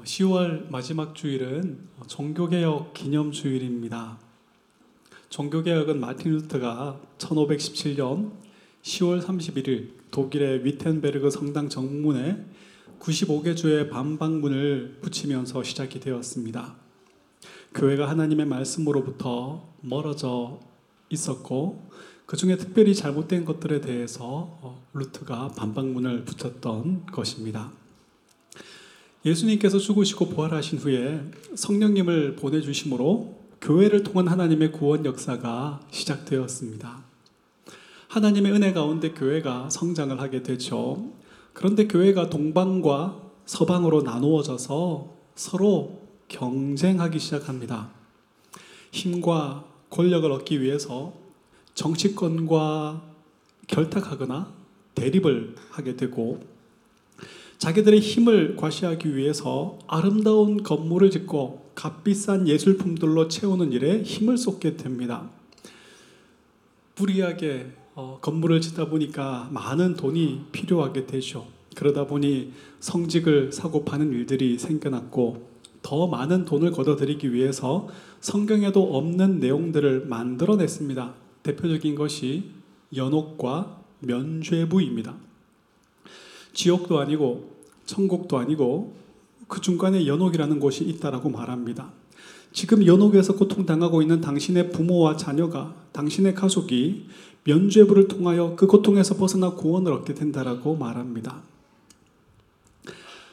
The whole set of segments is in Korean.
10월 마지막 주일은 종교개혁 기념 주일입니다. 종교개혁은 마틴 루터가 1517년 10월 31일 독일의 위텐베르그 성당 정문에 95개 주의 반박문을 붙이면서 시작이 되었습니다. 교회가 하나님의 말씀으로부터 멀어져 있었고 그 중에 특별히 잘못된 것들에 대해서 루트가 반박문을 붙였던 것입니다. 예수님께서 죽으시고 부활하신 후에 성령님을 보내주심으로 교회를 통한 하나님의 구원 역사가 시작되었습니다. 하나님의 은혜 가운데 교회가 성장을 하게 되죠. 그런데 교회가 동방과 서방으로 나누어져서 서로 경쟁하기 시작합니다. 힘과 권력을 얻기 위해서 정치권과 결탁하거나 대립을 하게 되고 자기들의 힘을 과시하기 위해서 아름다운 건물을 짓고 값비싼 예술품들로 채우는 일에 힘을 쏟게 됩니다. 무리하게 어, 건물을 짓다 보니까 많은 돈이 필요하게 되죠. 그러다 보니 성직을 사고 파는 일들이 생겨났고 더 많은 돈을 걷어들이기 위해서 성경에도 없는 내용들을 만들어냈습니다. 대표적인 것이 연옥과 면죄부입니다. 지옥도 아니고 천국도 아니고 그 중간에 연옥이라는 곳이 있다라고 말합니다. 지금 연옥에서 고통당하고 있는 당신의 부모와 자녀가 당신의 가족이 면죄부를 통하여 그 고통에서 벗어나 구원을 얻게 된다라고 말합니다.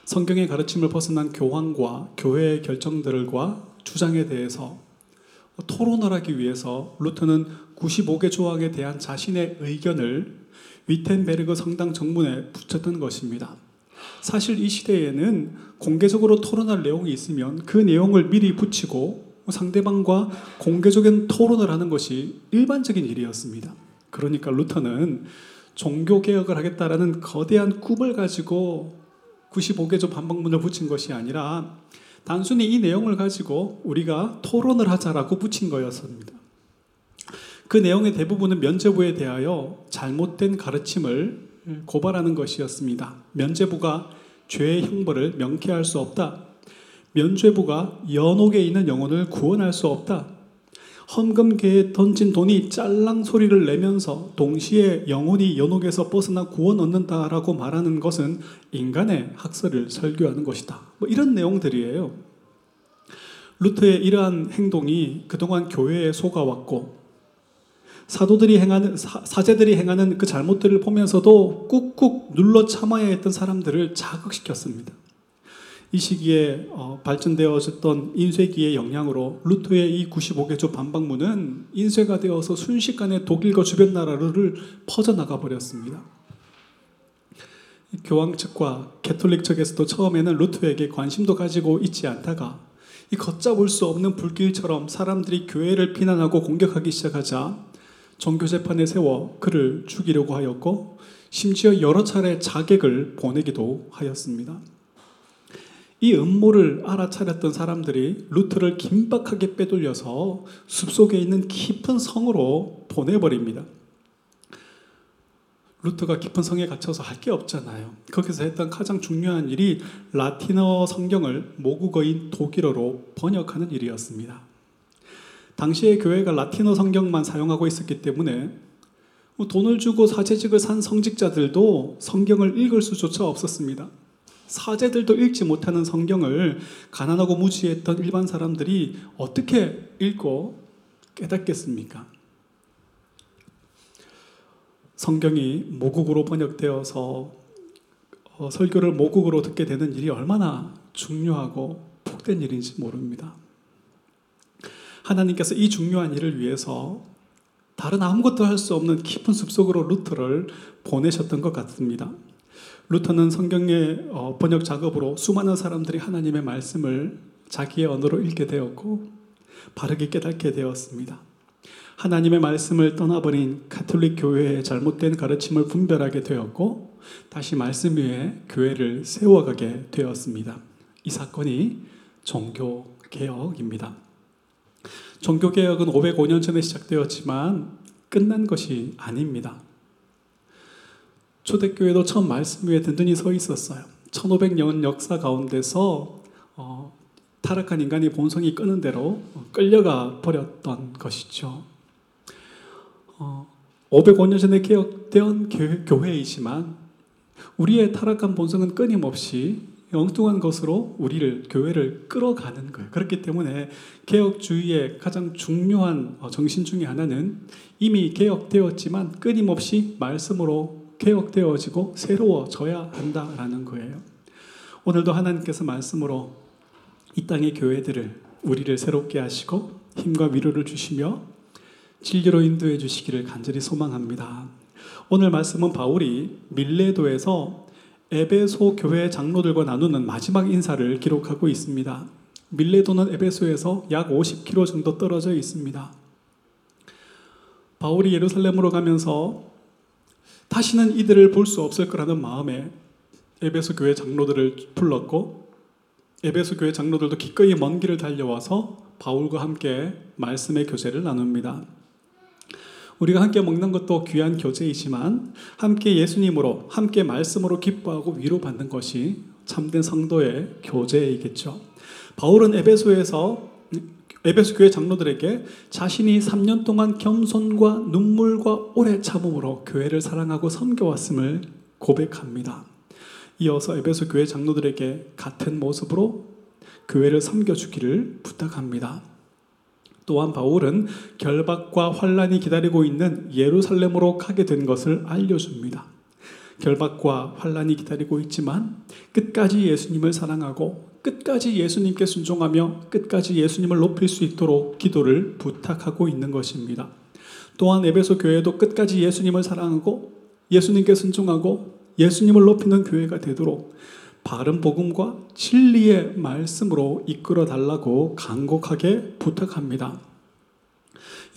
성경의 가르침을 벗어난 교황과 교회의 결정들과 주장에 대해서 토론을 하기 위해서 루터는 95개 조항에 대한 자신의 의견을 위텐베르그 성당 정문에 붙였던 것입니다. 사실 이 시대에는 공개적으로 토론할 내용이 있으면 그 내용을 미리 붙이고 상대방과 공개적인 토론을 하는 것이 일반적인 일이었습니다. 그러니까 루터는 종교 개혁을 하겠다라는 거대한 꿈을 가지고 95개 조 반박문을 붙인 것이 아니라 단순히 이 내용을 가지고 우리가 토론을 하자라고 붙인 거였습니다. 그 내용의 대부분은 면제부에 대하여 잘못된 가르침을 고발하는 것이었습니다. 면제부가 죄의 형벌을 명쾌할 수 없다. 면죄부가 연옥에 있는 영혼을 구원할 수 없다. 헌금계에 던진 돈이 짤랑 소리를 내면서 동시에 영혼이 연옥에서 벗어나 구원 얻는다라고 말하는 것은 인간의 학설을 설교하는 것이다. 뭐 이런 내용들이에요. 루터의 이러한 행동이 그동안 교회에 속아왔고 사도들이 행하는 사 제들이 행하는 그 잘못들을 보면서도 꾹꾹 눌러 참아야 했던 사람들을 자극시켰습니다. 이 시기에 어, 발전되어졌던 인쇄기의 영향으로 루터의 이 95개조 반박문은 인쇄가 되어서 순식간에 독일과 주변 나라를 퍼져나가 버렸습니다. 교황 측과 개톨릭 측에서도 처음에는 루터에게 관심도 가지고 있지 않다가 이 걷잡을 수 없는 불길처럼 사람들이 교회를 비난하고 공격하기 시작하자 종교 재판에 세워 그를 죽이려고 하였고 심지어 여러 차례 자객을 보내기도 하였습니다. 이 음모를 알아차렸던 사람들이 루트를 긴박하게 빼돌려서 숲속에 있는 깊은 성으로 보내버립니다. 루트가 깊은 성에 갇혀서 할 게 없잖아요. 거기서 했던 가장 중요한 일이 라틴어 성경을 모국어인 독일어로 번역하는 일이었습니다. 당시에 교회가 라틴어 성경만 사용하고 있었기 때문에 뭐 돈을 주고 사제직을 산 성직자들도 성경을 읽을 수조차 없었습니다. 사제들도 읽지 못하는 성경을 가난하고 무지했던 일반 사람들이 어떻게 읽고 깨닫겠습니까? 성경이 모국어로 번역되어서 어, 설교를 모국어로 듣게 되는 일이 얼마나 중요하고 복된 일인지 모릅니다. 하나님께서 이 중요한 일을 위해서 다른 아무것도 할 수 없는 깊은 숲속으로 루터를 보내셨던 것 같습니다. 루터는 성경의 어, 번역 작업으로 수많은 사람들이 하나님의 말씀을 자기의 언어로 읽게 되었고 바르게 깨닫게 되었습니다. 하나님의 말씀을 떠나버린 가톨릭 교회의 잘못된 가르침을 분별하게 되었고 다시 말씀 위에 교회를 세워가게 되었습니다. 이 사건이 종교 개혁입니다. 종교 개혁은 505년 전에 시작되었지만 끝난 것이 아닙니다. 초대교회도 처음 말씀 위에 든든히 서 있었어요. 1500년 역사 가운데서 어, 타락한 인간의 본성이 끄는 대로 끌려가 버렸던 것이죠. 어, 505년 전에 개혁된 교회, 이지만 우리의 타락한 본성은 끊임없이 엉뚱한 것으로 우리를 교회를 끌어가는 거예요. 그렇기 때문에 개혁주의의 가장 중요한 어, 정신 중의 하나는 이미 개혁되었지만 끊임없이 말씀으로 개혁되어지고 새로워져야 한다라는 거예요. 오늘도 하나님께서 말씀으로 이 땅의 교회들을 우리를 새롭게 하시고 힘과 위로를 주시며 진리로 인도해 주시기를 간절히 소망합니다. 오늘 말씀은 바울이 밀레도에서 에베소 교회 장로들과 나누는 마지막 인사를 기록하고 있습니다. 밀레도는 에베소에서 약 50km 정도 떨어져 있습니다. 바울이 예루살렘으로 가면서 다시는 이들을 볼 수 없을 거라는 마음에 에베소 교회 장로들을 불렀고 에베소 교회 장로들도 기꺼이 먼 길을 달려와서 바울과 함께 말씀의 교제를 나눕니다. 우리가 함께 먹는 것도 귀한 교제이지만 함께 예수님으로 함께 말씀으로 기뻐하고 위로받는 것이 참된 성도의 교제이겠죠. 바울은 에베소에서 에베소 교회 장로들에게 자신이 3년 동안 겸손과 눈물과 오래 참음으로 교회를 사랑하고 섬겨왔음을 고백합니다. 이어서 에베소 교회 장로들에게 같은 모습으로 교회를 섬겨주기를 부탁합니다. 또한 바울은 결박과 환란이 기다리고 있는 예루살렘으로 가게 된 것을 알려줍니다. 결박과 환란이 기다리고 있지만 끝까지 예수님을 사랑하고 끝까지 예수님께 순종하며 끝까지 예수님을 높일 수 있도록 기도를 부탁하고 있는 것입니다. 또한 에베소 교회도 끝까지 예수님을 사랑하고 예수님께 순종하고 예수님을 높이는 교회가 되도록 바른 복음과 진리의 말씀으로 이끌어 달라고 간곡하게 부탁합니다.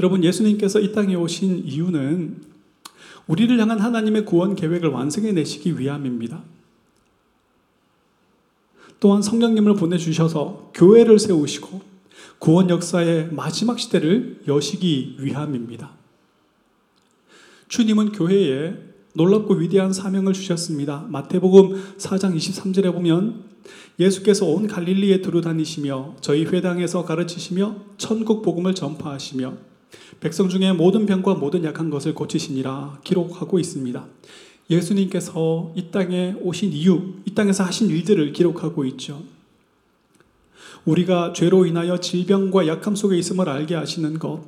여러분, 예수님께서 이 땅에 오신 이유는 우리를 향한 하나님의 구원 계획을 완성해 내시기 위함입니다. 또한 성령님을 보내주셔서 교회를 세우시고 구원 역사의 마지막 시대를 여시기 위함입니다. 주님은 교회에 놀랍고 위대한 사명을 주셨습니다. 마태복음 4장 23절에 보면 예수께서 온 갈릴리에 두루다니시며 저희 회당에서 가르치시며 천국 복음을 전파하시며 백성 중에 모든 병과 모든 약한 것을 고치시니라 기록하고 있습니다. 예수님께서 이 땅에 오신 이유, 이 땅에서 하신 일들을 기록하고 있죠. 우리가 죄로 인하여 질병과 약함 속에 있음을 알게 하시는 것,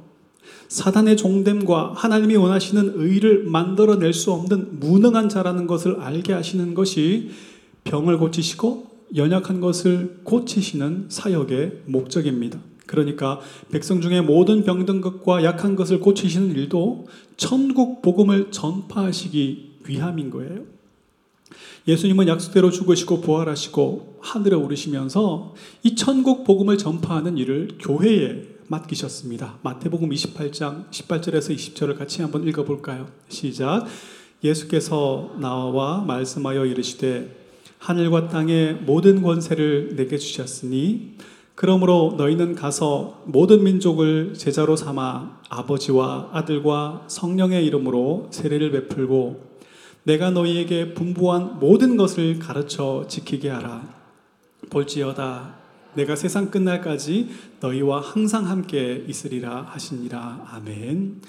사단의 종됨과 하나님이 원하시는 의를 만들어낼 수 없는 무능한 자라는 것을 알게 하시는 것이 병을 고치시고 연약한 것을 고치시는 사역의 목적입니다. 그러니까 백성 중에 모든 병든 것과 약한 것을 고치시는 일도 천국 복음을 전파하시기 위함인 거예요. 예수님은 약속대로 죽으시고 부활하시고 하늘에 오르시면서 이 천국 복음을 전파하는 일을 교회에 맡기셨습니다. 마태복음 28장 18절에서 20절을 같이 한번 읽어볼까요? 시작. 예수께서 나와 말씀하여 이르시되 하늘과 땅의 모든 권세를 내게 주셨으니 그러므로 너희는 가서 모든 민족을 제자로 삼아 아버지와 아들과 성령의 이름으로 세례를 베풀고 내가 너희에게 분부한 모든 것을 가르쳐 지키게 하라. 볼지어다 내가 세상 끝날까지 너희와 항상 함께 있으리라 하시니라. 아멘.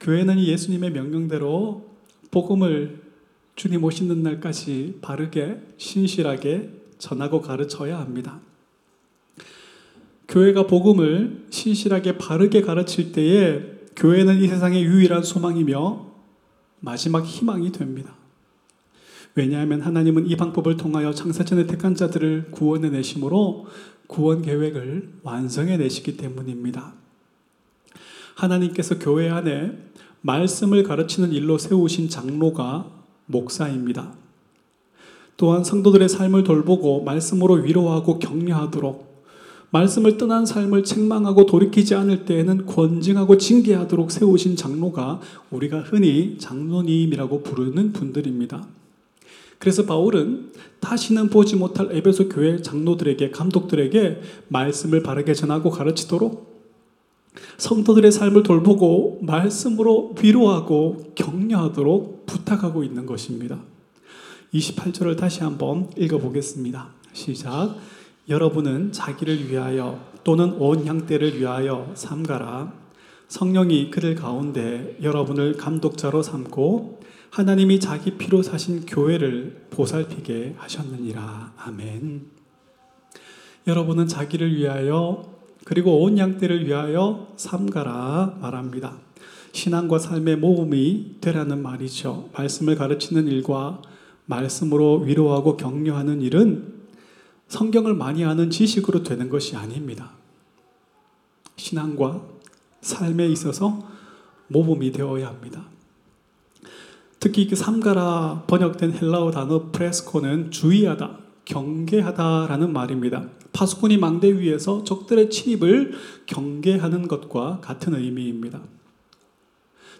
교회는 예수님의 명령대로 복음을 주님 오시는 날까지 바르게 신실하게 전하고 가르쳐야 합니다. 교회가 복음을 신실하게 바르게 가르칠 때에 교회는 이 세상의 유일한 소망이며 마지막 희망이 됩니다. 왜냐하면 하나님은 이 방법을 통하여 창세전에 택한 자들을 구원해 내심으로 구원 계획을 완성해 내시기 때문입니다. 하나님께서 교회 안에 말씀을 가르치는 일로 세우신 장로가 목사입니다. 또한 성도들의 삶을 돌보고 말씀으로 위로하고 격려하도록 말씀을 떠난 삶을 책망하고 돌이키지 않을 때에는 권징하고 징계하도록 세우신 장로가 우리가 흔히 장로님이라고 부르는 분들입니다. 그래서 바울은 다시는 보지 못할 에베소 교회 장로들에게 감독들에게 말씀을 바르게 전하고 가르치도록 성도들의 삶을 돌보고 말씀으로 위로하고 격려하도록 부탁하고 있는 것입니다. 28절을 다시 한번 읽어보겠습니다. 시작. 여러분은 자기를 위하여 또는 온 양떼를 위하여 삼가라. 성령이 그들 가운데 여러분을 감독자로 삼고 하나님이 자기 피로 사신 교회를 보살피게 하셨느니라. 아멘. 여러분은 자기를 위하여 그리고 온 양떼를 위하여 삼가라 말합니다. 신앙과 삶의 모험이 되라는 말이죠. 말씀을 가르치는 일과 말씀으로 위로하고 격려하는 일은 성경을 많이 아는 지식으로 되는 것이 아닙니다. 신앙과 삶에 있어서 모범이 되어야 합니다. 특히 그 삼가라 번역된 헬라어 단어 프레스코는 주의하다, 경계하다라는 말입니다. 파수꾼이 망대 위에서 적들의 침입을 경계하는 것과 같은 의미입니다.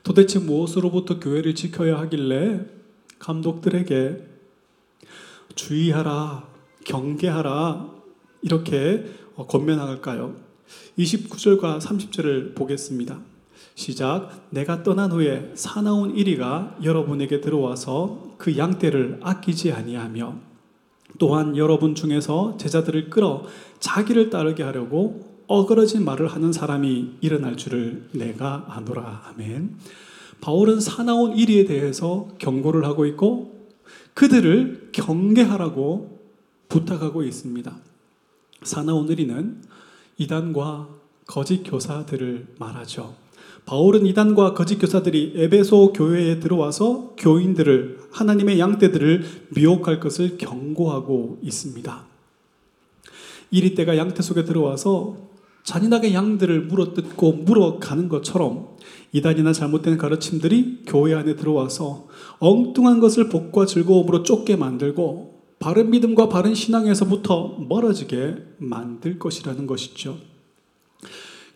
도대체 무엇으로부터 교회를 지켜야 하길래 감독들에게 주의하라, 경계하라, 이렇게 권면할까요? 29절과 30절을 보겠습니다. 시작. 내가 떠난 후에 사나운 이리가 여러분에게 들어와서 그 양떼를 아끼지 아니하며 또한 여러분 중에서 제자들을 끌어 자기를 따르게 하려고 어그러진 말을 하는 사람이 일어날 줄을 내가 아노라. 아멘. 바울은 사나운 이리에 대해서 경고를 하고 있고 그들을 경계하라고 부탁하고 있습니다. 사나운 이리는 이단과 거짓 교사들을 말하죠. 바울은 이단과 거짓 교사들이 에베소 교회에 들어와서 교인들을 하나님의 양떼들을 미혹할 것을 경고하고 있습니다. 이리 때가 양떼 속에 들어와서 잔인하게 양들을 물어뜯고 물어가는 것처럼 이단이나 잘못된 가르침들이 교회 안에 들어와서 엉뚱한 것을 복과 즐거움으로 쫓게 만들고 바른 믿음과 바른 신앙에서부터 멀어지게 만들 것이라는 것이죠.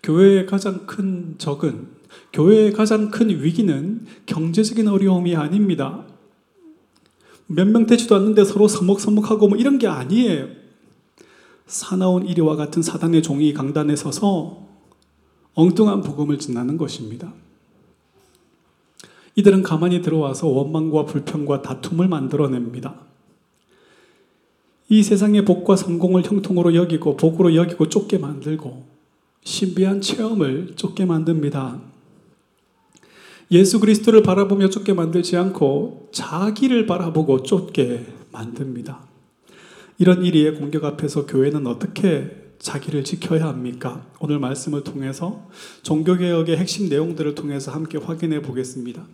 교회의 가장 큰 적은 교회의 가장 큰 위기는 경제적인 어려움이 아닙니다. 몇 명 되지도 않는데 서로 서먹서먹하고 뭐 이런 게 아니에요. 사나운 이리와 같은 사단의 종이 강단에 서서 엉뚱한 복음을 전하는 것입니다. 이들은 가만히 들어와서 원망과 불평과 다툼을 만들어냅니다. 이 세상의 복과 성공을 형통으로 여기고 복으로 여기고 쫓게 만들고 신비한 체험을 쫓게 만듭니다. 예수 그리스도를 바라보며 쫓게 만들지 않고 자기를 바라보고 쫓게 만듭니다. 이런 일의 공격 앞에서 교회는 어떻게 자기를 지켜야 합니까? 오늘 말씀을 통해서 종교개혁의 핵심 내용들을 통해서 함께 확인해 보겠습니다.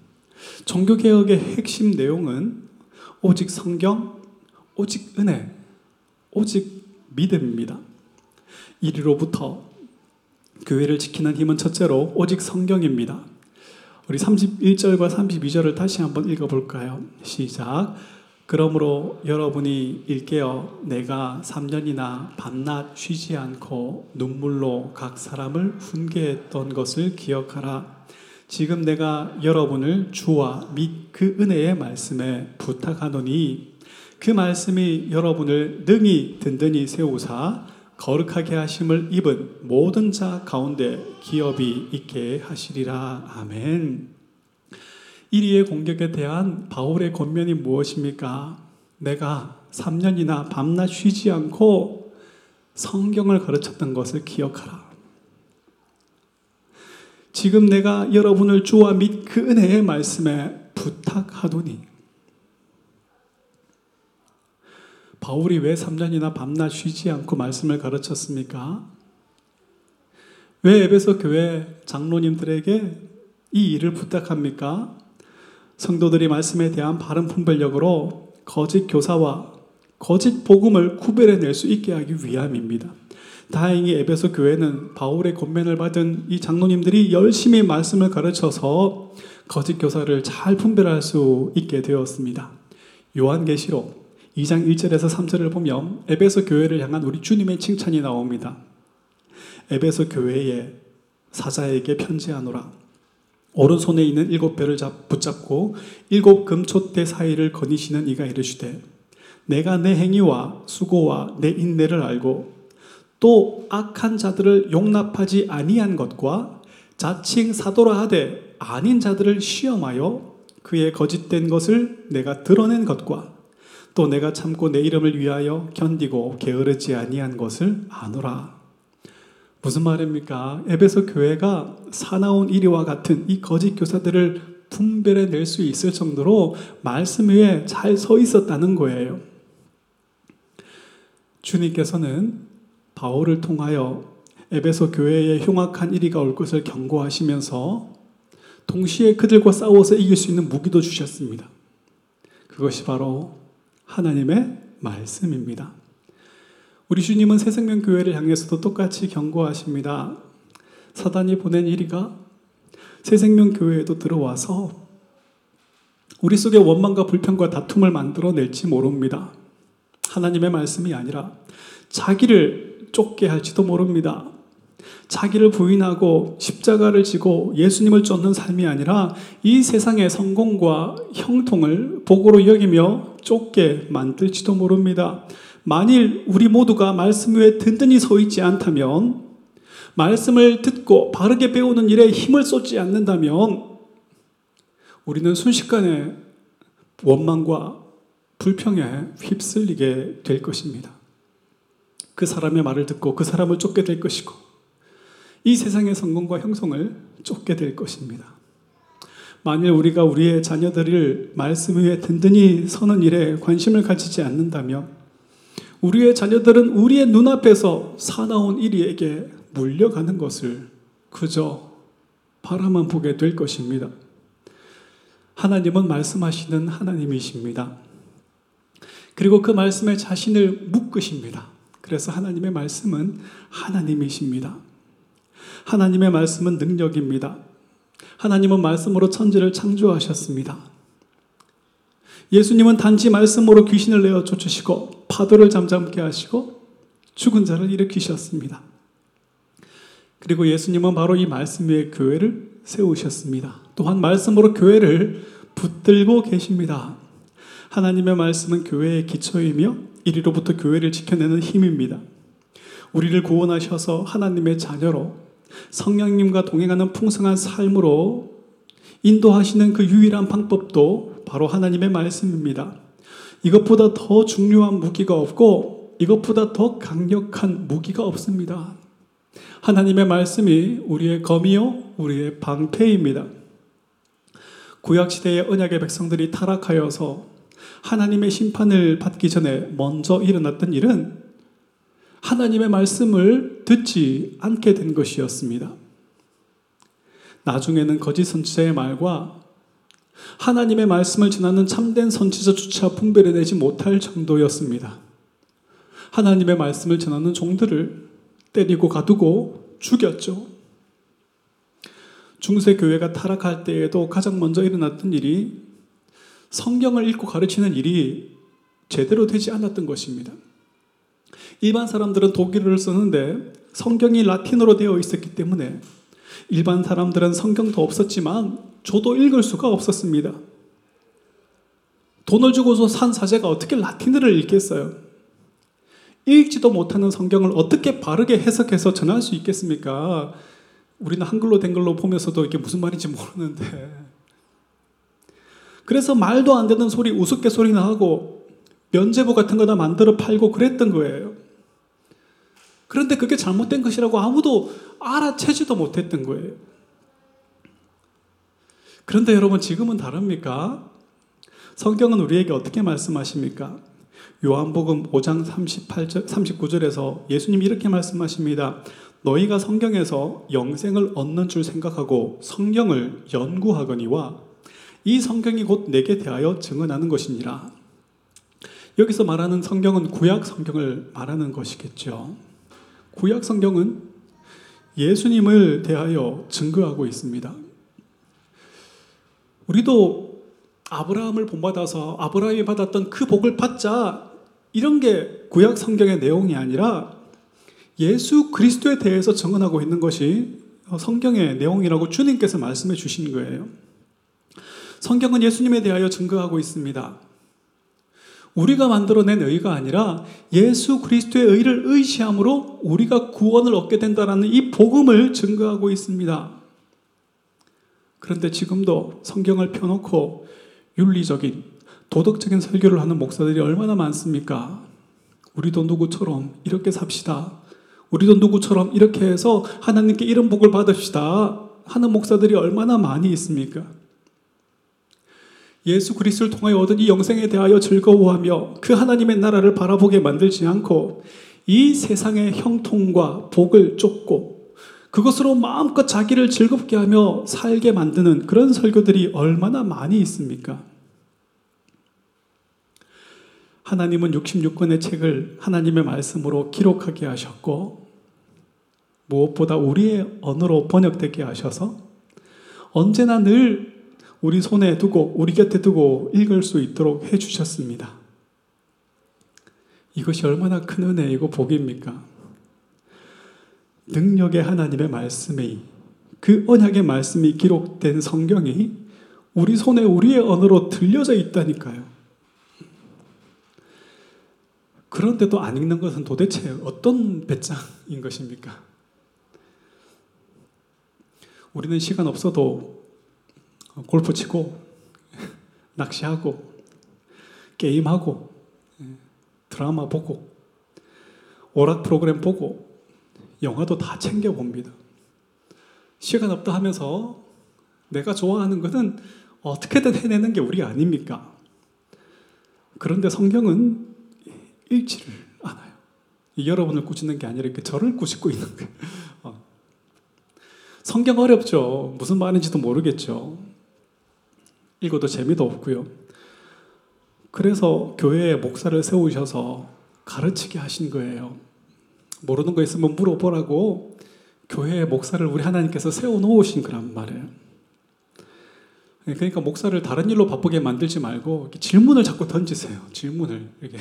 종교개혁의 핵심 내용은 오직 성경, 오직 은혜, 오직 믿음입니다. 이리로부터 교회를 지키는 힘은 첫째로 오직 성경입니다. 우리 31절과 32절을 다시 한번 읽어볼까요? 시작. 그러므로 여러분이 일깨어 내가 3년이나 밤낮 쉬지 않고 눈물로 각 사람을 훈계했던 것을 기억하라. 지금 내가 여러분을 주와 및 그 은혜의 말씀에 부탁하노니 그 말씀이 여러분을 능히 든든히 세우사 거룩하게 하심을 입은 모든 자 가운데 기업이 있게 하시리라. 아멘. 이리의 공격에 대한 바울의 권면이 무엇입니까? 내가 3년이나 밤낮 쉬지 않고 성경을 가르쳤던 것을 기억하라. 지금 내가 여러분을 주와 및 그 은혜의 말씀에 부탁하노니 바울이 왜 3년이나 밤낮 쉬지 않고 말씀을 가르쳤습니까? 왜 에베소 교회 장로님들에게 이 일을 부탁합니까? 성도들이 말씀에 대한 바른 분별력으로 거짓 교사와 거짓 복음을 구별해낼 수 있게 하기 위함입니다. 다행히 에베소 교회는 바울의 권면을 받은 이 장로님들이 열심히 말씀을 가르쳐서 거짓 교사를 잘 분별할 수 있게 되었습니다. 요한계시록 2장 1절에서 3절을 보면 에베소 교회를 향한 우리 주님의 칭찬이 나옵니다. 에베소 교회의 사자에게 편지하노라. 오른손에 있는 일곱 별을 잡, 붙잡고 일곱 금촛대 사이를 거니시는 이가 이르시되 내가 내 행위와 수고와 내 인내를 알고 또 악한 자들을 용납하지 아니한 것과 자칭 사도라 하되 아닌 자들을 시험하여 그의 거짓된 것을 내가 드러낸 것과 또 내가 참고 내 이름을 위하여 견디고 게으르지 아니한 것을 아노라. 무슨 말입니까? 에베소 교회가 사나운 이리와 같은 이 거짓 교사들을 분별해 낼 수 있을 정도로 말씀 위에 잘 서 있었다는 거예요. 주님께서는 바울을 통하여 에베소 교회에 흉악한 일이가 올 것을 경고하시면서 동시에 그들과 싸워서 이길 수 있는 무기도 주셨습니다. 그것이 바로 하나님의 말씀입니다. 우리 주님은 새생명 교회를 향해서도 똑같이 경고하십니다. 사단이 보낸 이리가 새생명 교회에도 들어와서 우리 속에 원망과 불평과 다툼을 만들어 낼지 모릅니다. 하나님의 말씀이 아니라 자기를 쫓게 할지도 모릅니다. 자기를 부인하고 십자가를 지고 예수님을 쫓는 삶이 아니라 이 세상의 성공과 형통을 복으로 여기며 쫓게 만들지도 모릅니다. 만일 우리 모두가 말씀 위에 든든히 서 있지 않다면 말씀을 듣고 바르게 배우는 일에 힘을 쏟지 않는다면 우리는 순식간에 원망과 불평에 휩쓸리게 될 것입니다. 그 사람의 말을 듣고 그 사람을 쫓게 될 것이고 이 세상의 성공과 형성을 쫓게 될 것입니다. 만일 우리가 우리의 자녀들을 말씀 위에 든든히 서는 일에 관심을 가지지 않는다면 우리의 자녀들은 우리의 눈앞에서 사나운 이리에게 물려가는 것을 그저 바라만 보게 될 것입니다. 하나님은 말씀하시는 하나님이십니다. 그리고 그 말씀에 자신을 묶으십니다. 그래서 하나님의 말씀은 하나님이십니다. 하나님의 말씀은 능력입니다. 하나님은 말씀으로 천지를 창조하셨습니다. 예수님은 단지 말씀으로 귀신을 내어 쫓으시고 파도를 잠잠케 하시고 죽은 자를 일으키셨습니다. 그리고 예수님은 바로 이 말씀 위에 교회를 세우셨습니다. 또한 말씀으로 교회를 붙들고 계십니다. 하나님의 말씀은 교회의 기초이며 이리로부터 교회를 지켜내는 힘입니다. 우리를 구원하셔서 하나님의 자녀로 성령님과 동행하는 풍성한 삶으로 인도하시는 그 유일한 방법도 바로 하나님의 말씀입니다. 이것보다 더 중요한 무기가 없고 이것보다 더 강력한 무기가 없습니다. 하나님의 말씀이 우리의 검이요, 우리의 방패입니다. 구약시대의 언약의 백성들이 타락하여서 하나님의 심판을 받기 전에 먼저 일어났던 일은 하나님의 말씀을 듣지 않게 된 것이었습니다. 나중에는 거짓 선지자의 말과 하나님의 말씀을 전하는 참된 선지자조차 분별해내지 못할 정도였습니다. 하나님의 말씀을 전하는 종들을 때리고 가두고 죽였죠. 중세 교회가 타락할 때에도 가장 먼저 일어났던 일이 성경을 읽고 가르치는 일이 제대로 되지 않았던 것입니다. 일반 사람들은 독일어를 쓰는데 성경이 라틴어로 되어 있었기 때문에 일반 사람들은 성경도 없었지만 저도 읽을 수가 없었습니다. 돈을 주고서 산 사제가 어떻게 라틴어를 읽겠어요? 읽지도 못하는 성경을 어떻게 바르게 해석해서 전할 수 있겠습니까? 우리는 한글로 된 걸로 보면서도 이게 무슨 말인지 모르는데. 그래서 말도 안 되는 소리, 우습게 소리 나고 면제부 같은 거다 만들어 팔고 그랬던 거예요. 그런데 그게 잘못된 것이라고 아무도 알아채지도 못했던 거예요. 그런데 여러분 지금은 다릅니까? 성경은 우리에게 어떻게 말씀하십니까? 요한복음 5장 38절, 39절에서 예수님이 이렇게 말씀하십니다. 너희가 성경에서 영생을 얻는 줄 생각하고 성경을 연구하거니와 이 성경이 곧 내게 대하여 증언하는 것이니라. 여기서 말하는 성경은 구약 성경을 말하는 것이겠죠. 구약 성경은 예수님을 대하여 증거하고 있습니다. 우리도 아브라함을 본받아서 아브라함이 받았던 그 복을 받자 이런 게 구약 성경의 내용이 아니라 예수 그리스도에 대해서 증언하고 있는 것이 성경의 내용이라고 주님께서 말씀해 주신 거예요. 성경은 예수님에 대하여 증거하고 있습니다. 우리가 만들어낸 의가 아니라 예수 그리스도의 의를 의시함으로 우리가 구원을 얻게 된다는 이 복음을 증거하고 있습니다. 그런데 지금도 성경을 펴놓고 윤리적인 도덕적인 설교를 하는 목사들이 얼마나 많습니까? 우리도 누구처럼 이렇게 삽시다. 우리도 누구처럼 이렇게 해서 하나님께 이런 복을 받읍시다. 하는 목사들이 얼마나 많이 있습니까? 예수 그리스도를 통하여 얻은 이 영생에 대하여 즐거워하며 그 하나님의 나라를 바라보게 만들지 않고 이 세상의 형통과 복을 쫓고 그것으로 마음껏 자기를 즐겁게 하며 살게 만드는 그런 설교들이 얼마나 많이 있습니까? 하나님은 66권의 책을 하나님의 말씀으로 기록하게 하셨고 무엇보다 우리의 언어로 번역되게 하셔서 언제나 늘 우리 손에 두고 우리 곁에 두고 읽을 수 있도록 해 주셨습니다. 이것이 얼마나 큰 은혜이고 복입니까? 능력의 하나님의 말씀이 그 언약의 말씀이 기록된 성경이 우리 손에 우리의 언어로 들려져 있다니까요. 그런데도 안 읽는 것은 도대체 어떤 배짱인 것입니까? 우리는 시간 없어도 골프 치고 낚시하고 게임하고 드라마 보고 오락 프로그램 보고 영화도 다 챙겨 봅니다. 시간 없다 하면서 내가 좋아하는 것은 어떻게든 해내는 게 우리 아닙니까? 그런데 성경은 읽지를 않아요. 여러분을 꾸짖는 게 아니라 이렇게 저를 꾸짖고 있는 거예요. 어. 성경 어렵죠. 무슨 말인지도 모르겠죠. 읽어도 재미도 없고요. 그래서 교회에 목사를 세우셔서 가르치게 하신 거예요. 모르는 거 있으면 물어보라고 교회에 목사를 우리 하나님께서 세워놓으신 거란 말이에요. 그러니까 목사를 다른 일로 바쁘게 만들지 말고 질문을 자꾸 던지세요. 질문을 이렇게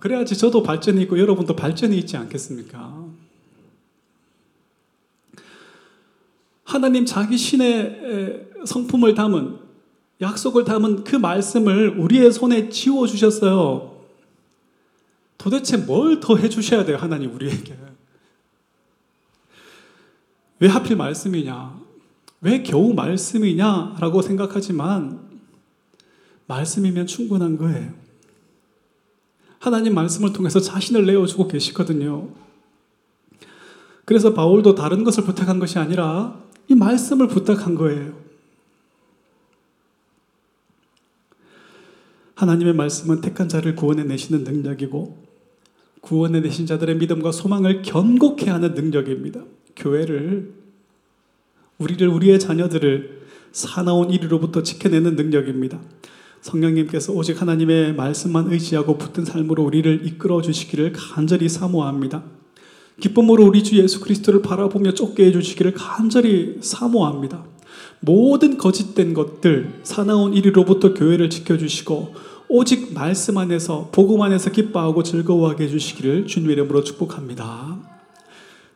그래야지 저도 발전이 있고 여러분도 발전이 있지 않겠습니까? 하나님 자기 신의 성품을 담은 약속을 담은 그 말씀을 우리의 손에 지워 주셨어요. 도대체 뭘 더 해주셔야 돼요, 하나님 우리에게? 왜 하필 말씀이냐? 왜 겨우 말씀이냐? 라고 생각하지만, 말씀이면 충분한 거예요. 하나님 말씀을 통해서 자신을 내어주고 계시거든요. 그래서 바울도 다른 것을 부탁한 것이 아니라 이 말씀을 부탁한 거예요. 하나님의 말씀은 택한 자를 구원해 내시는 능력이고 구원해 내신 자들의 믿음과 소망을 견고케 하는 능력입니다. 교회를 우리를 우리의 자녀들을 사나운 이리로부터 지켜내는 능력입니다. 성령님께서 오직 하나님의 말씀만 의지하고 붙든 삶으로 우리를 이끌어 주시기를 간절히 사모합니다. 기쁨으로 우리 주 예수 그리스도를 바라보며 쫓게 해 주시기를 간절히 사모합니다. 모든 거짓된 것들, 사나운 이리로부터 교회를 지켜주시고, 오직 말씀 안에서, 복음 안에서 기뻐하고 즐거워하게 해주시기를 주님 이름으로 축복합니다.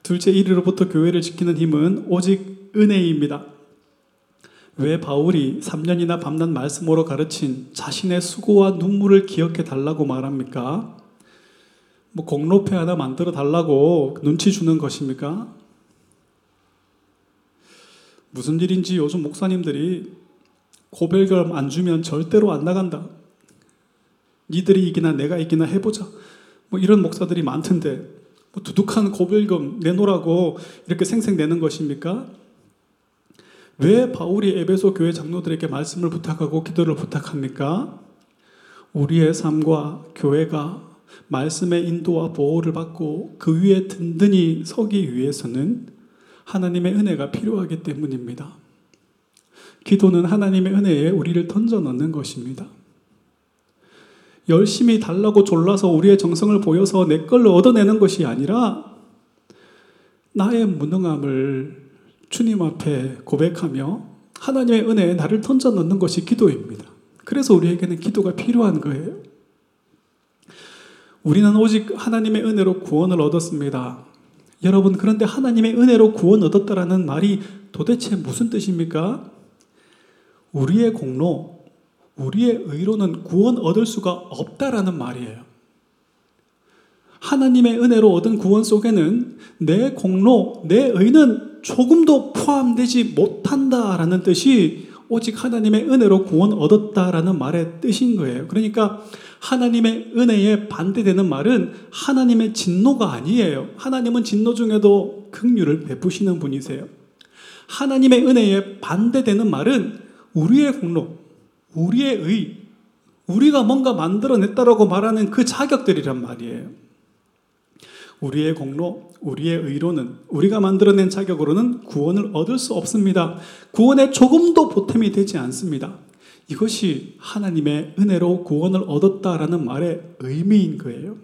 둘째, 이리로부터 교회를 지키는 힘은 오직 은혜입니다. 왜 바울이 3년이나 밤낮 말씀으로 가르친 자신의 수고와 눈물을 기억해 달라고 말합니까? 뭐 공로패 하나 만들어 달라고 눈치 주는 것입니까? 무슨 일인지 요즘 목사님들이 고별금 안 주면 절대로 안 나간다. 니들이 이기나 내가 이기나 해보자. 뭐 이런 목사들이 많던데 뭐 두둑한 고별금 내놓으라고 이렇게 생색내는 것입니까? 왜 바울이 에베소 교회 장로들에게 말씀을 부탁하고 기도를 부탁합니까? 우리의 삶과 교회가 말씀의 인도와 보호를 받고 그 위에 든든히 서기 위해서는 하나님의 은혜가 필요하기 때문입니다. 기도는 하나님의 은혜에 우리를 던져 넣는 것입니다. 열심히 달라고 졸라서 우리의 정성을 보여서 내 걸로 얻어내는 것이 아니라 나의 무능함을 주님 앞에 고백하며 하나님의 은혜에 나를 던져 넣는 것이 기도입니다. 그래서 우리에게는 기도가 필요한 거예요. 우리는 오직 하나님의 은혜로 구원을 얻었습니다. 여러분, 그런데 하나님의 은혜로 구원 얻었다라는 말이 도대체 무슨 뜻입니까? 우리의 공로, 우리의 의로는 구원 얻을 수가 없다라는 말이에요. 하나님의 은혜로 얻은 구원 속에는 내 공로, 내 의는 조금도 포함되지 못한다라는 뜻이 오직 하나님의 은혜로 구원 얻었다라는 말의 뜻인 거예요. 그러니까 하나님의 은혜에 반대되는 말은 하나님의 진노가 아니에요. 하나님은 진노 중에도 긍휼을 베푸시는 분이세요. 하나님의 은혜에 반대되는 말은 우리의 공로, 우리의 의, 우리가 뭔가 만들어냈다라고 말하는 그 자격들이란 말이에요. 우리의 공로, 우리의 의로는 우리가 만들어낸 자격으로는 구원을 얻을 수 없습니다. 구원에 조금도 보탬이 되지 않습니다. 이것이 하나님의 은혜로 구원을 얻었다라는 말의 의미인 거예요.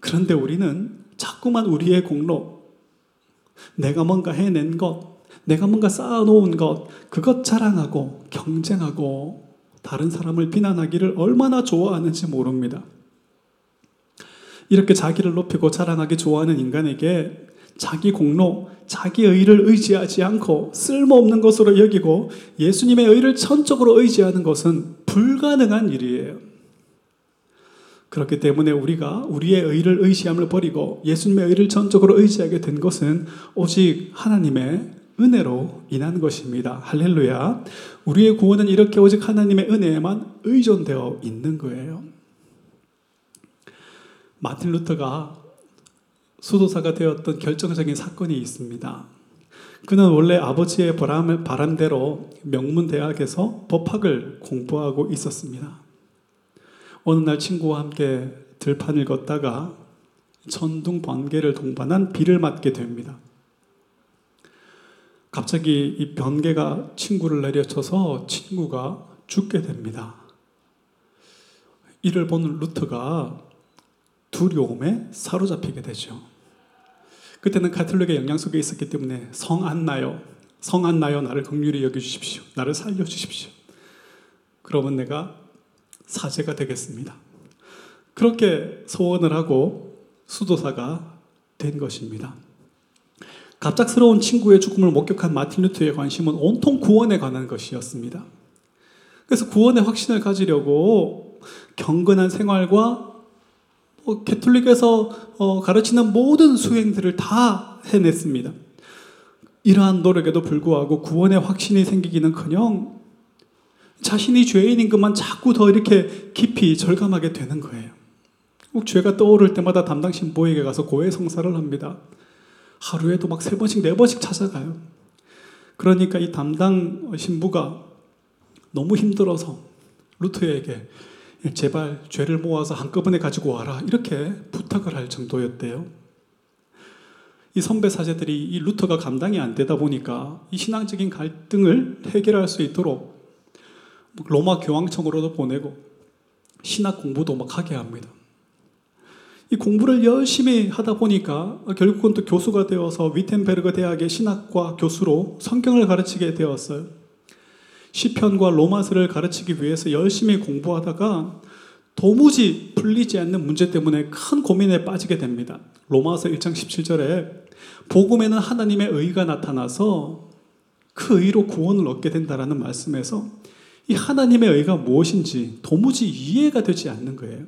그런데 우리는 자꾸만 우리의 공로, 내가 뭔가 해낸 것, 내가 뭔가 쌓아놓은 것, 그것 자랑하고 경쟁하고 다른 사람을 비난하기를 얼마나 좋아하는지 모릅니다. 이렇게 자기를 높이고 자랑하기 좋아하는 인간에게 자기 공로, 자기 의를 의지하지 않고 쓸모없는 것으로 여기고 예수님의 의를 전적으로 의지하는 것은 불가능한 일이에요. 그렇기 때문에 우리가 우리의 의를 의지함을 버리고 예수님의 의를 전적으로 의지하게 된 것은 오직 하나님의 은혜로 인한 것입니다. 할렐루야. 우리의 구원은 이렇게 오직 하나님의 은혜에만 의존되어 있는 거예요. 마틴 루터가 수도사가 되었던 결정적인 사건이 있습니다. 그는 원래 아버지의 바람, 바람대로 명문대학에서 법학을 공부하고 있었습니다. 어느 날 친구와 함께 들판을 걷다가 천둥 번개를 동반한 비를 맞게 됩니다. 갑자기 이 번개가 친구를 내려쳐서 친구가 죽게 됩니다. 이를 본 루터가 두려움에 사로잡히게 되죠. 그때는 가톨릭의 영향 속에 있었기 때문에 성 안 나요. 성 안 나요. 나를 긍휼히 여겨 주십시오. 나를 살려 주십시오. 그러면 내가 사제가 되겠습니다. 그렇게 소원을 하고 수도사가 된 것입니다. 갑작스러운 친구의 죽음을 목격한 마틴 루터의 관심은 온통 구원에 관한 것이었습니다. 그래서 구원의 확신을 가지려고 경건한 생활과 어, 개톨릭에서 어, 가르치는 모든 수행들을 다 해냈습니다. 이러한 노력에도 불구하고 구원의 확신이 생기기는커녕 자신이 죄인인 것만 자꾸 더 이렇게 깊이 절감하게 되는 거예요. 꼭 죄가 떠오를 때마다 담당 신부에게 가서 고해 성사를 합니다. 하루에도 막 세 번씩 네 번씩 찾아가요. 그러니까 이 담당 신부가 너무 힘들어서 루트에게 제발 죄를 모아서 한꺼번에 가지고 와라. 이렇게 부탁을 할 정도였대요. 이 선배 사제들이 이 루터가 감당이 안 되다 보니까 이 신앙적인 갈등을 해결할 수 있도록 로마 교황청으로도 보내고 신학 공부도 막 하게 합니다. 이 공부를 열심히 하다 보니까 결국은 또 교수가 되어서 위텐베르그 대학의 신학과 교수로 성경을 가르치게 되었어요. 시편과 로마서를 가르치기 위해서 열심히 공부하다가 도무지 풀리지 않는 문제 때문에 큰 고민에 빠지게 됩니다. 로마서 1장 17절에 복음에는 하나님의 의가 나타나서 그 의로 구원을 얻게 된다라는 말씀에서 이 하나님의 의가 무엇인지 도무지 이해가 되지 않는 거예요.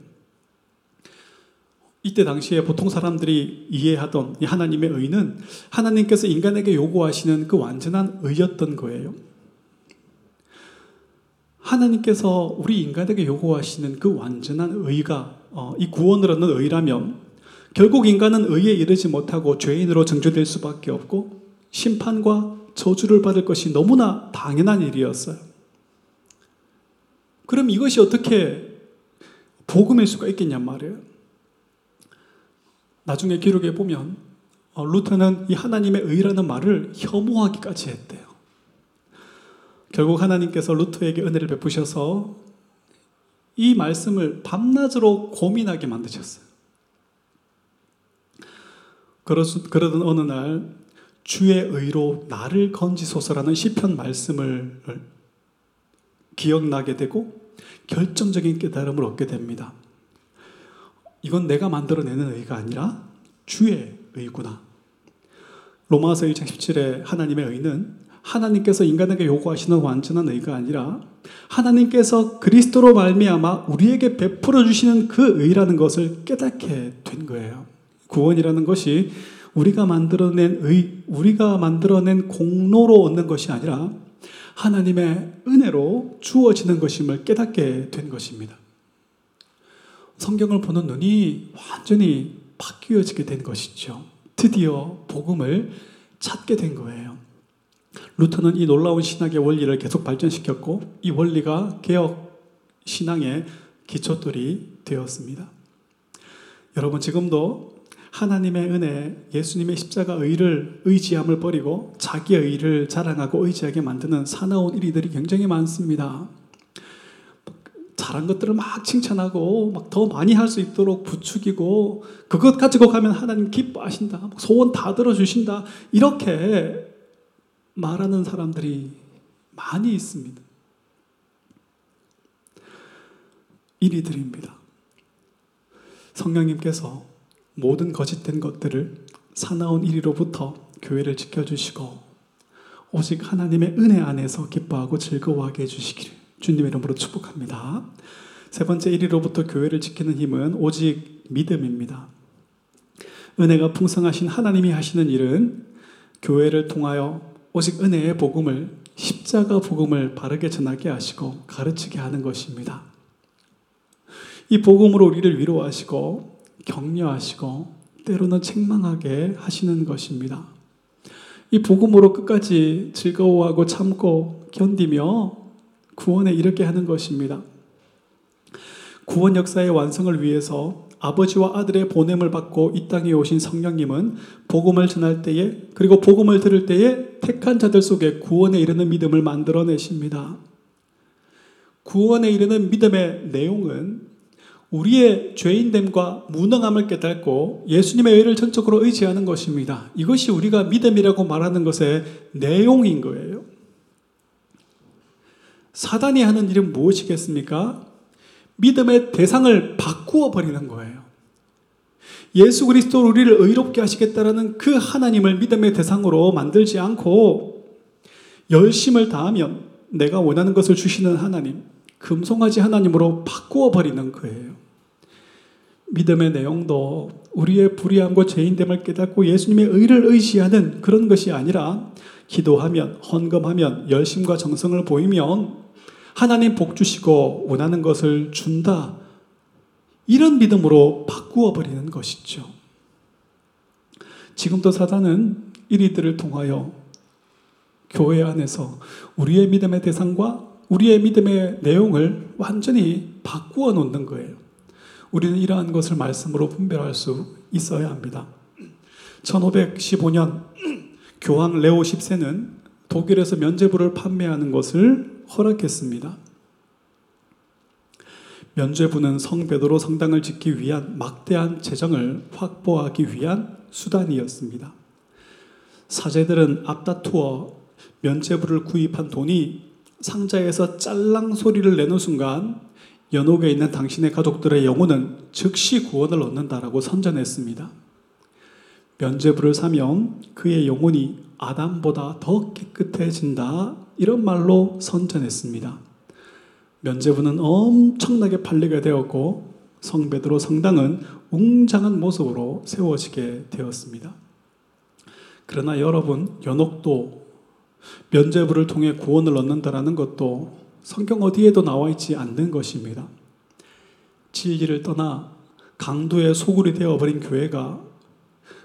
이때 당시에 보통 사람들이 이해하던 이 하나님의 의는 하나님께서 인간에게 요구하시는 그 완전한 의였던 거예요. 하나님께서 우리 인간에게 요구하시는 그 완전한 의가 어, 이 구원을 얻는 의라면 결국 인간은 의에 이르지 못하고 죄인으로 정죄될 수밖에 없고 심판과 저주를 받을 것이 너무나 당연한 일이었어요. 그럼 이것이 어떻게 복음일 수가 있겠냔 말이에요. 나중에 기록에 보면 어, 루터는 이 하나님의 의라는 말을 혐오하기까지 했대요. 결국 하나님께서 루트에게 은혜를 베푸셔서 이 말씀을 밤낮으로 고민하게 만드셨어요. 그러던 어느 날 주의 의로 나를 건지소서라는 시편 말씀을 기억나게 되고 결정적인 깨달음을 얻게 됩니다. 이건 내가 만들어내는 의가 아니라 주의 의구나. 로마서 1장 17에 하나님의 의는 하나님께서 인간에게 요구하시는 완전한 의가 아니라 하나님께서 그리스도로 말미암아 우리에게 베풀어 주시는 그 의라는 것을 깨닫게 된 거예요. 구원이라는 것이 우리가 만들어낸 의, 우리가 만들어낸 공로로 얻는 것이 아니라 하나님의 은혜로 주어지는 것임을 깨닫게 된 것입니다. 성경을 보는 눈이 완전히 바뀌어지게 된 것이죠. 드디어 복음을 찾게 된 거예요. 루터는 이 놀라운 신학의 원리를 계속 발전시켰고 이 원리가 개혁 신앙의 기초돌이 되었습니다. 여러분 지금도 하나님의 은혜, 예수님의 십자가 의를 의지함을 버리고 자기의 의를 자랑하고 의지하게 만드는 사나운 일이들이 굉장히 많습니다. 잘한 것들을 막 칭찬하고 막 더 많이 할 수 있도록 부추기고 그것 가지고 가면 하나님 기뻐하신다. 소원 다 들어주신다. 이렇게 말하는 사람들이 많이 있습니다. 이리들입니다. 성령님께서 모든 거짓된 것들을 사나운 이리로부터 교회를 지켜주시고 오직 하나님의 은혜 안에서 기뻐하고 즐거워하게 해주시기를 주님의 이름으로 축복합니다. 세 번째 이리로부터 교회를 지키는 힘은 오직 믿음입니다. 은혜가 풍성하신 하나님이 하시는 일은 교회를 통하여 오직 은혜의 복음을 십자가 복음을 바르게 전하게 하시고 가르치게 하는 것입니다. 이 복음으로 우리를 위로하시고 격려하시고 때로는 책망하게 하시는 것입니다. 이 복음으로 끝까지 즐거워하고 참고 견디며 구원에 이르게 하는 것입니다. 구원 역사의 완성을 위해서 아버지와 아들의 보냄을 받고 이 땅에 오신 성령님은 복음을 전할 때에 그리고 복음을 들을 때에 택한 자들 속에 구원에 이르는 믿음을 만들어내십니다. 구원에 이르는 믿음의 내용은 우리의 죄인됨과 무능함을 깨닫고 예수님의 의를 전적으로 의지하는 것입니다. 이것이 우리가 믿음이라고 말하는 것의 내용인 거예요. 사단이 하는 일은 무엇이겠습니까? 믿음의 대상을 바꾸어 버리는 거예요. 예수 그리스도 우리를 의롭게 하시겠다라는 그 하나님을 믿음의 대상으로 만들지 않고 열심을 다하면 내가 원하는 것을 주시는 하나님, 금송아지 하나님으로 바꾸어 버리는 거예요. 믿음의 내용도 우리의 불의함과 죄인됨을 깨닫고 예수님의 의를 의지하는 그런 것이 아니라 기도하면, 헌금하면, 열심과 정성을 보이면 하나님 복 주시고 원하는 것을 준다. 이런 믿음으로 바꾸어 버리는 것이죠. 지금도 사단은 이리들을 통하여 교회 안에서 우리의 믿음의 대상과 우리의 믿음의 내용을 완전히 바꾸어 놓는 거예요. 우리는 이러한 것을 말씀으로 분별할 수 있어야 합니다. 1515년 교황 레오 10세는 독일에서 면제부를 판매하는 것을 허락했습니다. 면죄부는 성 베드로 성당을 짓기 위한 막대한 재정을 확보하기 위한 수단이었습니다. 사제들은 앞다투어 면죄부를 구입한 돈이 상자에서 짤랑 소리를 내는 순간 연옥에 있는 당신의 가족들의 영혼은 즉시 구원을 얻는다라고 선전했습니다. 면죄부를 사면 그의 영혼이 아담보다 더 깨끗해진다. 이런 말로 선전했습니다. 면제부는 엄청나게 팔리게 되었고 성베드로 성당은 웅장한 모습으로 세워지게 되었습니다. 그러나 여러분, 연옥도 면제부를 통해 구원을 얻는다라는 것도 성경 어디에도 나와 있지 않는 것입니다. 진리를 떠나 강도의 소굴이 되어버린 교회가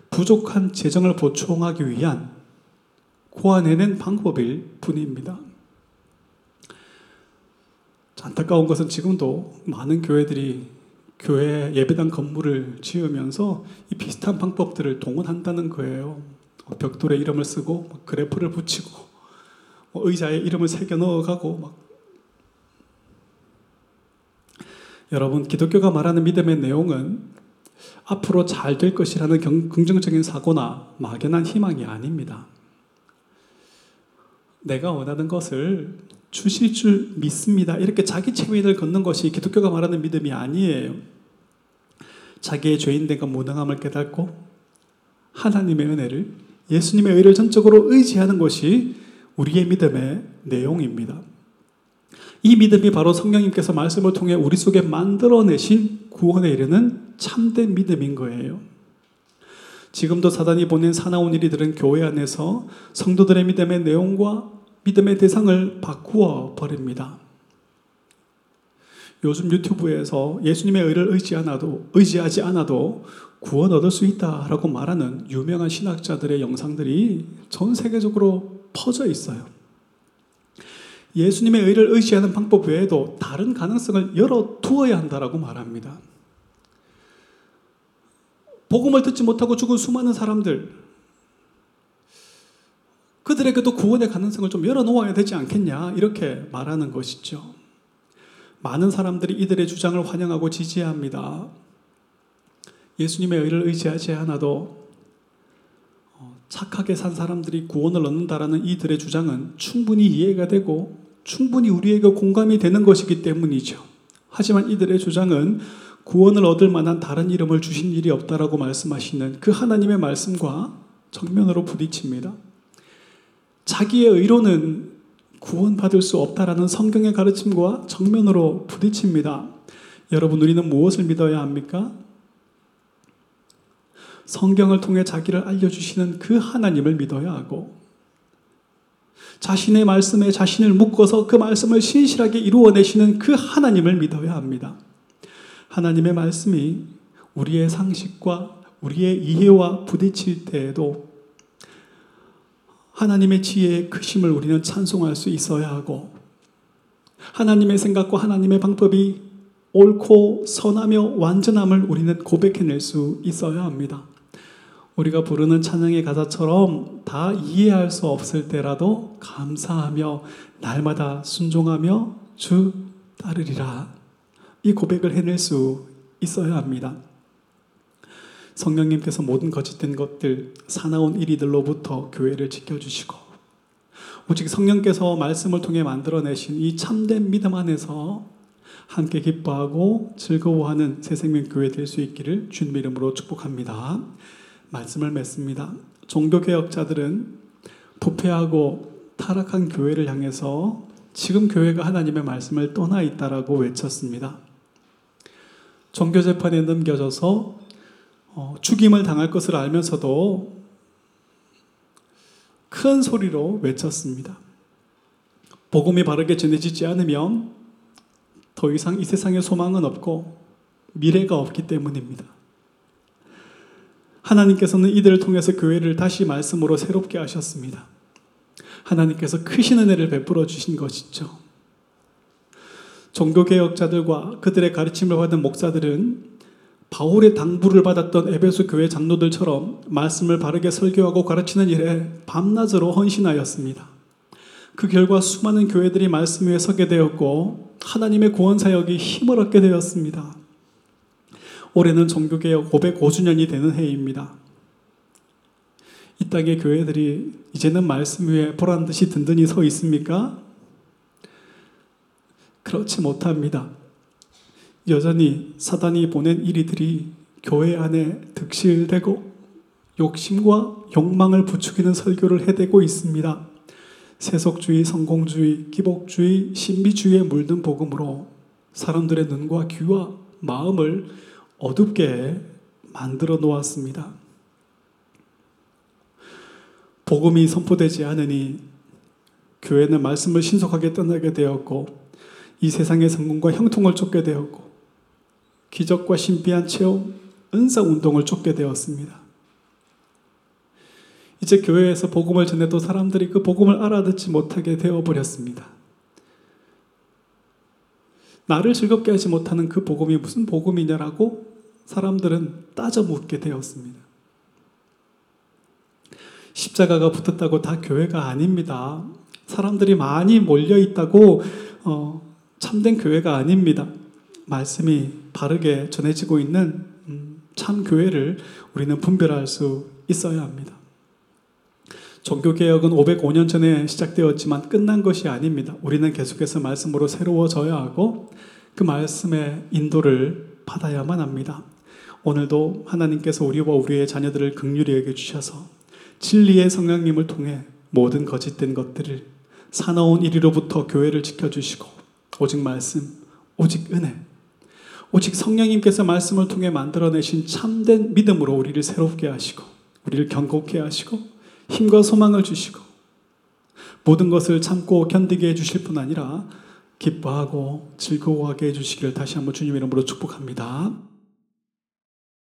부족한 재정을 보충하기 위한 고안해낸 방법일 뿐입니다. 안타까운 것은 지금도 많은 교회들이 교회 예배당 건물을 지으면서 이 비슷한 방법들을 동원한다는 거예요. 뭐 벽돌에 이름을 쓰고 뭐 그래프를 붙이고 뭐 의자에 이름을 새겨 넣어가고 막 여러분 기독교가 말하는 믿음의 내용은 앞으로 잘 될 것이라는 긍정적인 사고나 막연한 희망이 아닙니다. 내가 원하는 것을 주실 줄 믿습니다. 이렇게 자기 체면을 걷는 것이 기독교가 말하는 믿음이 아니에요. 자기의 죄인됨과 무능함을 깨닫고 하나님의 은혜를 예수님의 의를 전적으로 의지하는 것이 우리의 믿음의 내용입니다. 이 믿음이 바로 성령님께서 말씀을 통해 우리 속에 만들어내신 구원에 이르는 참된 믿음인 거예요. 지금도 사단이 보낸 사나운 일이들은 교회 안에서 성도들의 믿음의 내용과 믿음의 대상을 바꾸어 버립니다. 요즘 유튜브에서 예수님의 의를 의지 않아도, 의지하지 않아도 구원 얻을 수 있다라고 말하는 유명한 신학자들의 영상들이 전 세계적으로 퍼져 있어요. 예수님의 의를 의지하는 방법 외에도 다른 가능성을 열어 두어야 한다라고 말합니다. 복음을 듣지 못하고 죽은 수많은 사람들, 그들에게도 구원의 가능성을 좀 열어놓아야 되지 않겠냐, 이렇게 말하는 것이죠. 많은 사람들이 이들의 주장을 환영하고 지지합니다. 예수님의 의를 의지하지 않아도 어, 착하게 산 사람들이 구원을 얻는다라는 이들의 주장은 충분히 이해가 되고 충분히 우리에게 공감이 되는 것이기 때문이죠. 하지만 이들의 주장은 구원을 얻을 만한 다른 이름을 주신 일이 없다라고 말씀하시는 그 하나님의 말씀과 정면으로 부딪힙니다. 자기의 의로는 구원받을 수 없다라는 성경의 가르침과 정면으로 부딪힙니다. 여러분, 우리는 무엇을 믿어야 합니까? 성경을 통해 자기를 알려주시는 그 하나님을 믿어야 하고, 자신의 말씀에 자신을 묶어서 그 말씀을 신실하게 이루어내시는 그 하나님을 믿어야 합니다. 하나님의 말씀이 우리의 상식과 우리의 이해와 부딪힐 때에도 하나님의 지혜의 크심을 우리는 찬송할 수 있어야 하고, 하나님의 생각과 하나님의 방법이 옳고 선하며 완전함을 우리는 고백해낼 수 있어야 합니다. 우리가 부르는 찬양의 가사처럼 다 이해할 수 없을 때라도 감사하며 날마다 순종하며 주 따르리라. 이 고백을 해낼 수 있어야 합니다. 성령님께서 모든 거짓된 것들, 사나운 일이들로부터 교회를 지켜주시고, 오직 성령께서 말씀을 통해 만들어내신 이 참된 믿음 안에서 함께 기뻐하고 즐거워하는 새 생명 교회 될 수 있기를 주님 이름으로 축복합니다. 말씀을 맺습니다. 종교 개혁자들은 부패하고 타락한 교회를 향해서 지금 교회가 하나님의 말씀을 떠나 있다라고 외쳤습니다. 종교 재판에 넘겨져서 어, 죽임을 당할 것을 알면서도 큰 소리로 외쳤습니다. 복음이 바르게 전해지지 않으면 더 이상 이 세상에 소망은 없고 미래가 없기 때문입니다. 하나님께서는 이들을 통해서 교회를 다시 말씀으로 새롭게 하셨습니다. 하나님께서 크신 은혜를 베풀어 주신 것이죠. 종교개혁자들과 그들의 가르침을 받은 목사들은 바울의 당부를 받았던 에베소 교회 장로들처럼 말씀을 바르게 설교하고 가르치는 일에 밤낮으로 헌신하였습니다. 그 결과 수많은 교회들이 말씀 위에 서게 되었고 하나님의 구원 사역이 힘을 얻게 되었습니다. 올해는 종교개혁 505주년이 되는 해입니다. 이 땅의 교회들이 이제는 말씀 위에 보란 듯이 든든히 서 있습니까? 그렇지 못합니다. 여전히 사단이 보낸 이리들이 교회 안에 득실되고 욕심과 욕망을 부추기는 설교를 해대고 있습니다. 세속주의, 성공주의, 기복주의, 신비주의에 물든 복음으로 사람들의 눈과 귀와 마음을 어둡게 만들어 놓았습니다. 복음이 선포되지 않으니 교회는 말씀을 신속하게 떠나게 되었고 이 세상의 성공과 형통을 쫓게 되었고 기적과 신비한 체험, 은사 운동을 쫓게 되었습니다. 이제 교회에서 복음을 전해도 사람들이 그 복음을 알아듣지 못하게 되어 버렸습니다. 나를 즐겁게 하지 못하는 그 복음이 무슨 복음이냐라고 사람들은 따져 묻게 되었습니다. 십자가가 붙었다고 다 교회가 아닙니다. 사람들이 많이 몰려 있다고 어, 참된 교회가 아닙니다. 말씀이 바르게 전해지고 있는 음, 참 교회를 우리는 분별할 수 있어야 합니다. 종교개혁은 505년 전에 시작되었지만 끝난 것이 아닙니다. 우리는 계속해서 말씀으로 새로워져야 하고 그 말씀의 인도를 받아야만 합니다. 오늘도 하나님께서 우리와 우리의 자녀들을 극률히 여겨 주셔서 진리의 성령님을 통해 모든 거짓된 것들을 사나운 이리로부터 교회를 지켜주시고 오직 말씀, 오직 은혜, 오직 성령님께서 말씀을 통해 만들어내신 참된 믿음으로 우리를 새롭게 하시고 우리를 경고케 하시고 힘과 소망을 주시고 모든 것을 참고 견디게 해주실 뿐 아니라 기뻐하고 즐거워하게 해주시기를 다시 한번 주님 이름으로 축복합니다.